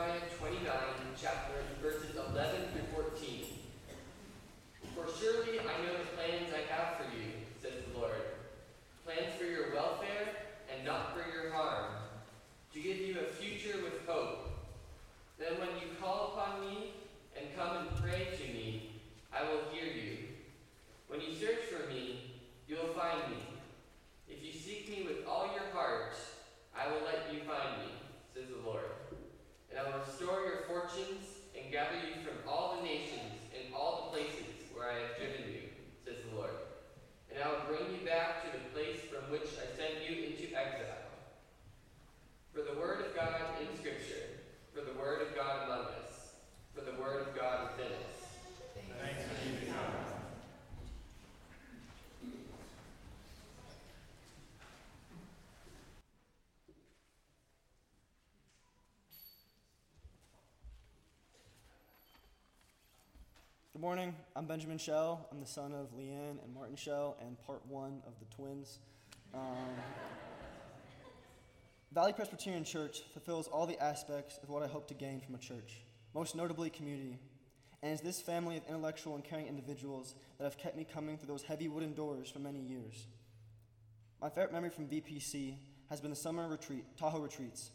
Jeremiah 29, chapter verses 11 through 14. For surely I know the plans I have for you, says the Lord. Plans for your welfare and not for your harm, to give you a future with hope. Then when you call upon me and come and pray to me, I will hear you. When you search for me, you will find me. If you seek me with all your heart, I will let you find me, says the Lord. And I will restore your fortunes and gather you from all the nations and all the places where I have driven you, says the Lord. And I will bring you back to the place from which I sent you into exile. For the word of God in Scripture, for the word of God among us, for the word of God within us. Thanks be to God. Good morning. I'm Benjamin Shell. I'm the son of Leanne and Martin Shell and part one of the twins. Um, Valley Presbyterian Church fulfills all the aspects of what I hope to gain from a church, most notably community. And it's this family of intellectual and caring individuals that have kept me coming through those heavy wooden doors for many years. My favorite memory from VPC has been the summer retreat, Tahoe retreats.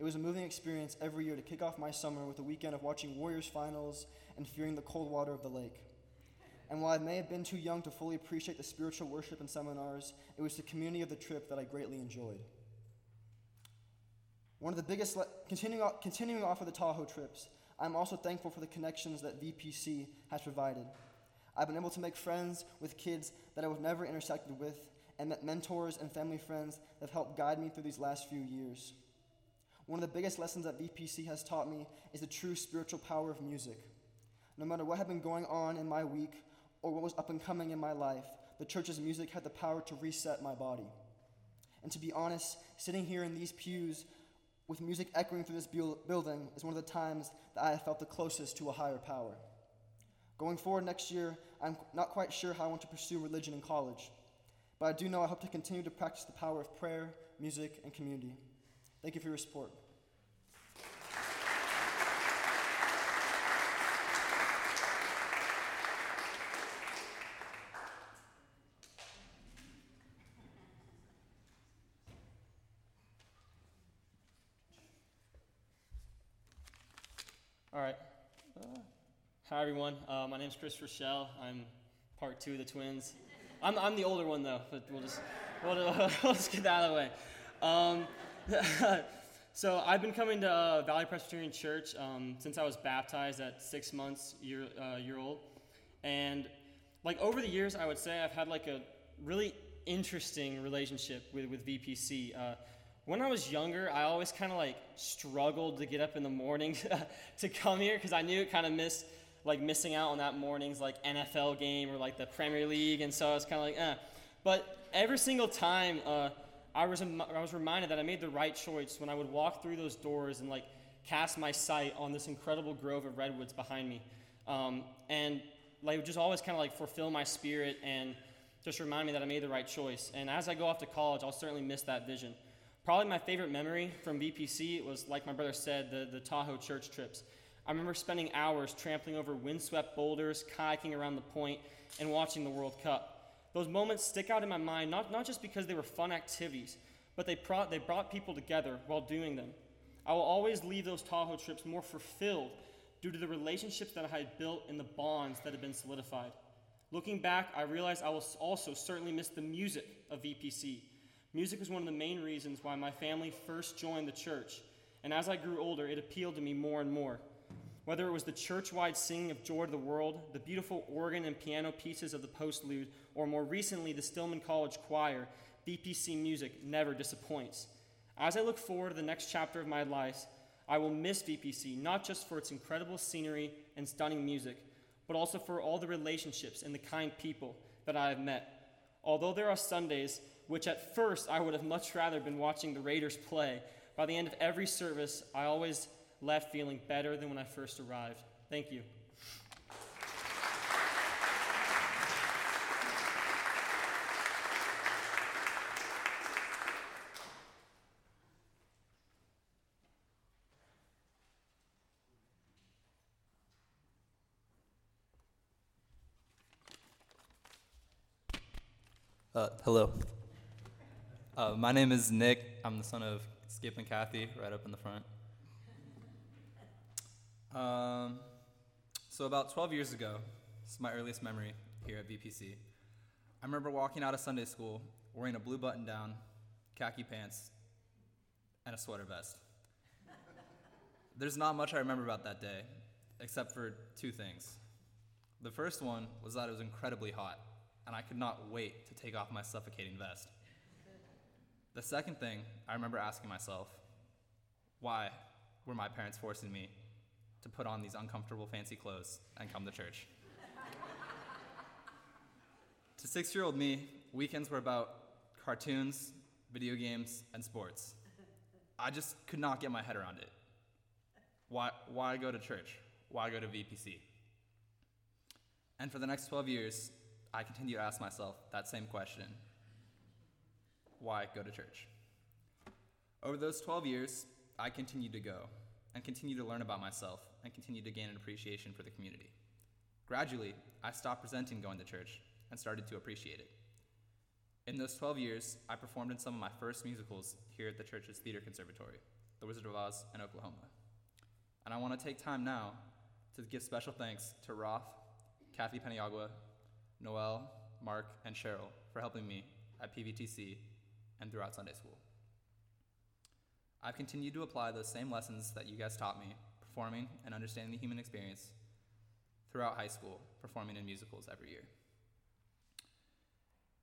It was a moving experience every year to kick off my summer with a weekend of watching Warriors finals and fearing the cold water of the lake. And while I may have been too young to fully appreciate the spiritual worship and seminars, it was the community of the trip that I greatly enjoyed. One of the biggest, le- continuing, off, continuing off of the Tahoe trips, I'm also thankful for the connections that VPC has provided. I've been able to make friends with kids that I would never intersected with, and met mentors and family friends that have helped guide me through these last few years. One of the biggest lessons that VPC has taught me is the true spiritual power of music. No matter what had been going on in my week or what was up and coming in my life, the church's music had the power to reset my body. And to be honest, sitting here in these pews with music echoing through this bu- building is one of the times that I have felt the closest to a higher power. Going forward next year, I'm not quite sure how I want to pursue religion in college, but I do know I hope to continue to practice the power of prayer, music, and community. Thank you for your support. All right. Uh, hi, everyone. Uh, my is Chris Rochelle. I'm part two of the twins. I'm, I'm the older one, though, but we'll just, we'll, we'll just get that out of the way. Um, so, I've been coming to uh, Valley Presbyterian Church um, since I was baptized at six months, year, uh, year old. And, like, over the years, I would say I've had, like, a really interesting relationship with, with VPC. Uh, when I was younger, I always kind of like struggled to get up in the morning to come here because I knew it kind of missed like missing out on that morning's like NFL game or like the Premier League, and so I was kind of like, eh. But every single time, uh, I was I was reminded that I made the right choice when I would walk through those doors and like cast my sight on this incredible grove of redwoods behind me, um, and like just always kind of like fulfill my spirit and just remind me that I made the right choice. And as I go off to college, I'll certainly miss that vision. Probably my favorite memory from VPC was, like my brother said, the, the Tahoe church trips. I remember spending hours trampling over windswept boulders, kayaking around the point, and watching the World Cup. Those moments stick out in my mind, not, not just because they were fun activities, but they brought, they brought people together while doing them. I will always leave those Tahoe trips more fulfilled due to the relationships that I had built and the bonds that had been solidified. Looking back, I realized I will also certainly miss the music of VPC. Music was one of the main reasons why my family first joined the church, and as I grew older, it appealed to me more and more. Whether it was the church wide singing of Joy to the World, the beautiful organ and piano pieces of the postlude, or more recently, the Stillman College Choir, VPC music never disappoints. As I look forward to the next chapter of my life, I will miss VPC not just for its incredible scenery and stunning music, but also for all the relationships and the kind people that I have met. Although there are Sundays which at first I would have much rather been watching the Raiders play, by the end of every service, I always left feeling better than when I first arrived. Thank you. Uh, hello. Uh, my name is Nick. I'm the son of Skip and Kathy, right up in the front. Um, so, about 12 years ago, this is my earliest memory here at VPC. I remember walking out of Sunday school wearing a blue button down, khaki pants, and a sweater vest. There's not much I remember about that day, except for two things. The first one was that it was incredibly hot, and I could not wait to take off my suffocating vest. The second thing I remember asking myself why were my parents forcing me to put on these uncomfortable fancy clothes and come to church? to six year old me, weekends were about cartoons, video games, and sports. I just could not get my head around it. Why, why go to church? Why go to VPC? And for the next 12 years, I continue to ask myself that same question Why go to church? Over those 12 years, I continued to go and continued to learn about myself and continued to gain an appreciation for the community. Gradually, I stopped resenting going to church and started to appreciate it. In those 12 years, I performed in some of my first musicals here at the church's theater conservatory, The Wizard of Oz in Oklahoma. And I want to take time now to give special thanks to Roth, Kathy Paniagua, Noel, Mark, and Cheryl for helping me at PVTC and throughout Sunday school. I've continued to apply those same lessons that you guys taught me, performing and understanding the human experience, throughout high school, performing in musicals every year.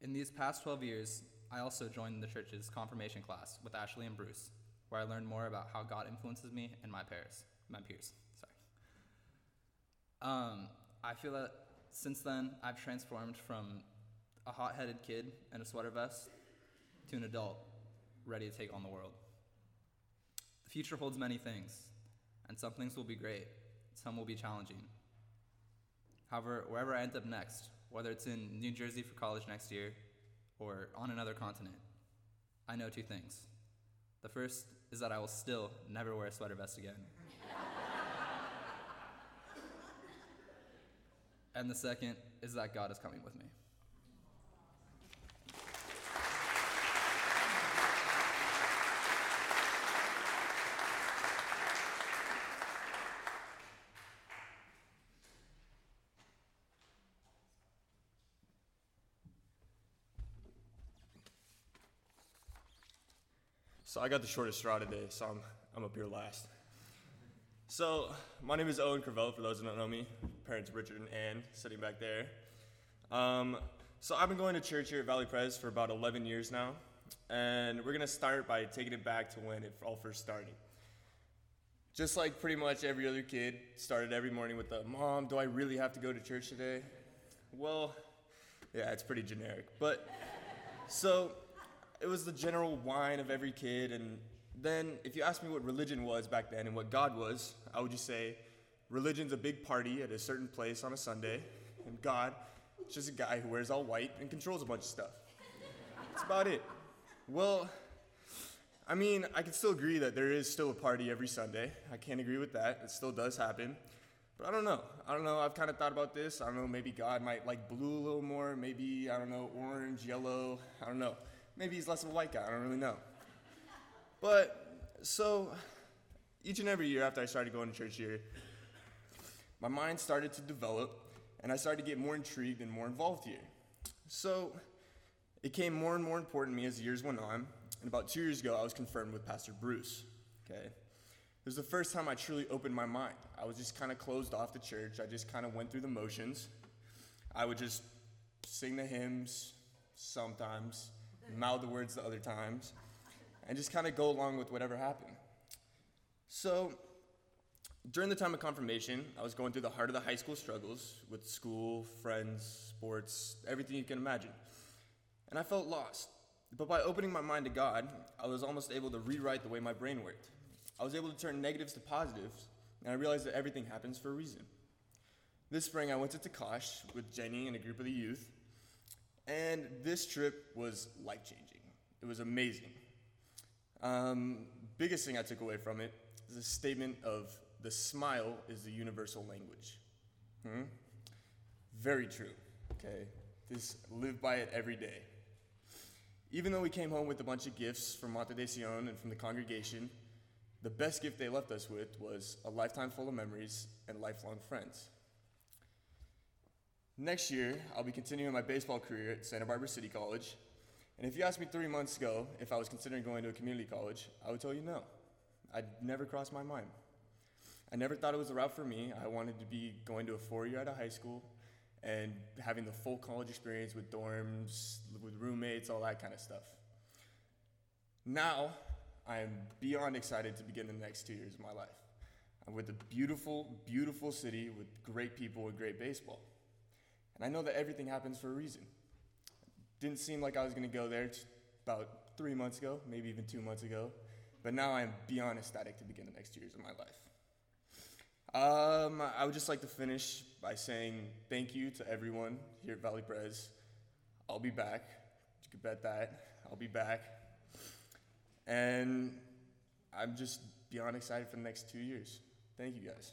In these past 12 years, I also joined the church's confirmation class with Ashley and Bruce, where I learned more about how God influences me and my peers. My peers, sorry. Um, I feel that since then, I've transformed from a hot-headed kid in a sweater vest to an adult ready to take on the world. The future holds many things, and some things will be great, some will be challenging. However, wherever I end up next, whether it's in New Jersey for college next year or on another continent, I know two things. The first is that I will still never wear a sweater vest again. and the second is that God is coming with me. So I got the shortest straw today, so I'm, I'm up here last. So my name is Owen Cravell, for those who don't know me. Parents Richard and Ann, sitting back there. Um, so I've been going to church here at Valley Pres for about 11 years now, and we're gonna start by taking it back to when it all first started. Just like pretty much every other kid, started every morning with the "Mom, do I really have to go to church today?" Well, yeah, it's pretty generic, but so it was the general whine of every kid. And then, if you ask me what religion was back then and what God was, I would just say religion's a big party at a certain place on a Sunday, and God is just a guy who wears all white and controls a bunch of stuff. That's about it. Well, I mean, I can still agree that there is still a party every Sunday. I can't agree with that. It still does happen. But I don't know. I don't know. I've kind of thought about this. I don't know. Maybe God might like blue a little more. Maybe, I don't know, orange, yellow. I don't know. Maybe he's less of a white guy. I don't really know. But so each and every year after I started going to church here, my mind started to develop and I started to get more intrigued and more involved here. So it came more and more important to me as years went on. And about two years ago, I was confirmed with Pastor Bruce. Okay. It was the first time I truly opened my mind. I was just kind of closed off to church. I just kind of went through the motions. I would just sing the hymns sometimes, mouth the words the other times, and just kind of go along with whatever happened. So, during the time of confirmation, I was going through the heart of the high school struggles with school, friends, sports, everything you can imagine. And I felt lost. But by opening my mind to God, I was almost able to rewrite the way my brain worked. I was able to turn negatives to positives, and I realized that everything happens for a reason. This spring, I went to Takash with Jenny and a group of the youth, and this trip was life changing. It was amazing. Um, biggest thing I took away from it is a statement of the smile is the universal language. Hmm? Very true. Okay, just live by it every day. Even though we came home with a bunch of gifts from Monte de Sion and from the congregation, the best gift they left us with was a lifetime full of memories and lifelong friends. Next year, I'll be continuing my baseball career at Santa Barbara City College. And if you asked me three months ago if I was considering going to a community college, I would tell you no. I'd never crossed my mind. I never thought it was the route for me. I wanted to be going to a four year out of high school and having the full college experience with dorms, with roommates, all that kind of stuff. Now, I am beyond excited to begin the next two years of my life. I'm with a beautiful, beautiful city with great people and great baseball. And I know that everything happens for a reason. Didn't seem like I was going to go there about three months ago, maybe even two months ago, but now I am beyond ecstatic to begin the next years of my life. Um, I would just like to finish by saying thank you to everyone here at Valley Pres. I'll be back. You can bet that. I'll be back. And I'm just beyond excited for the next two years. Thank you guys.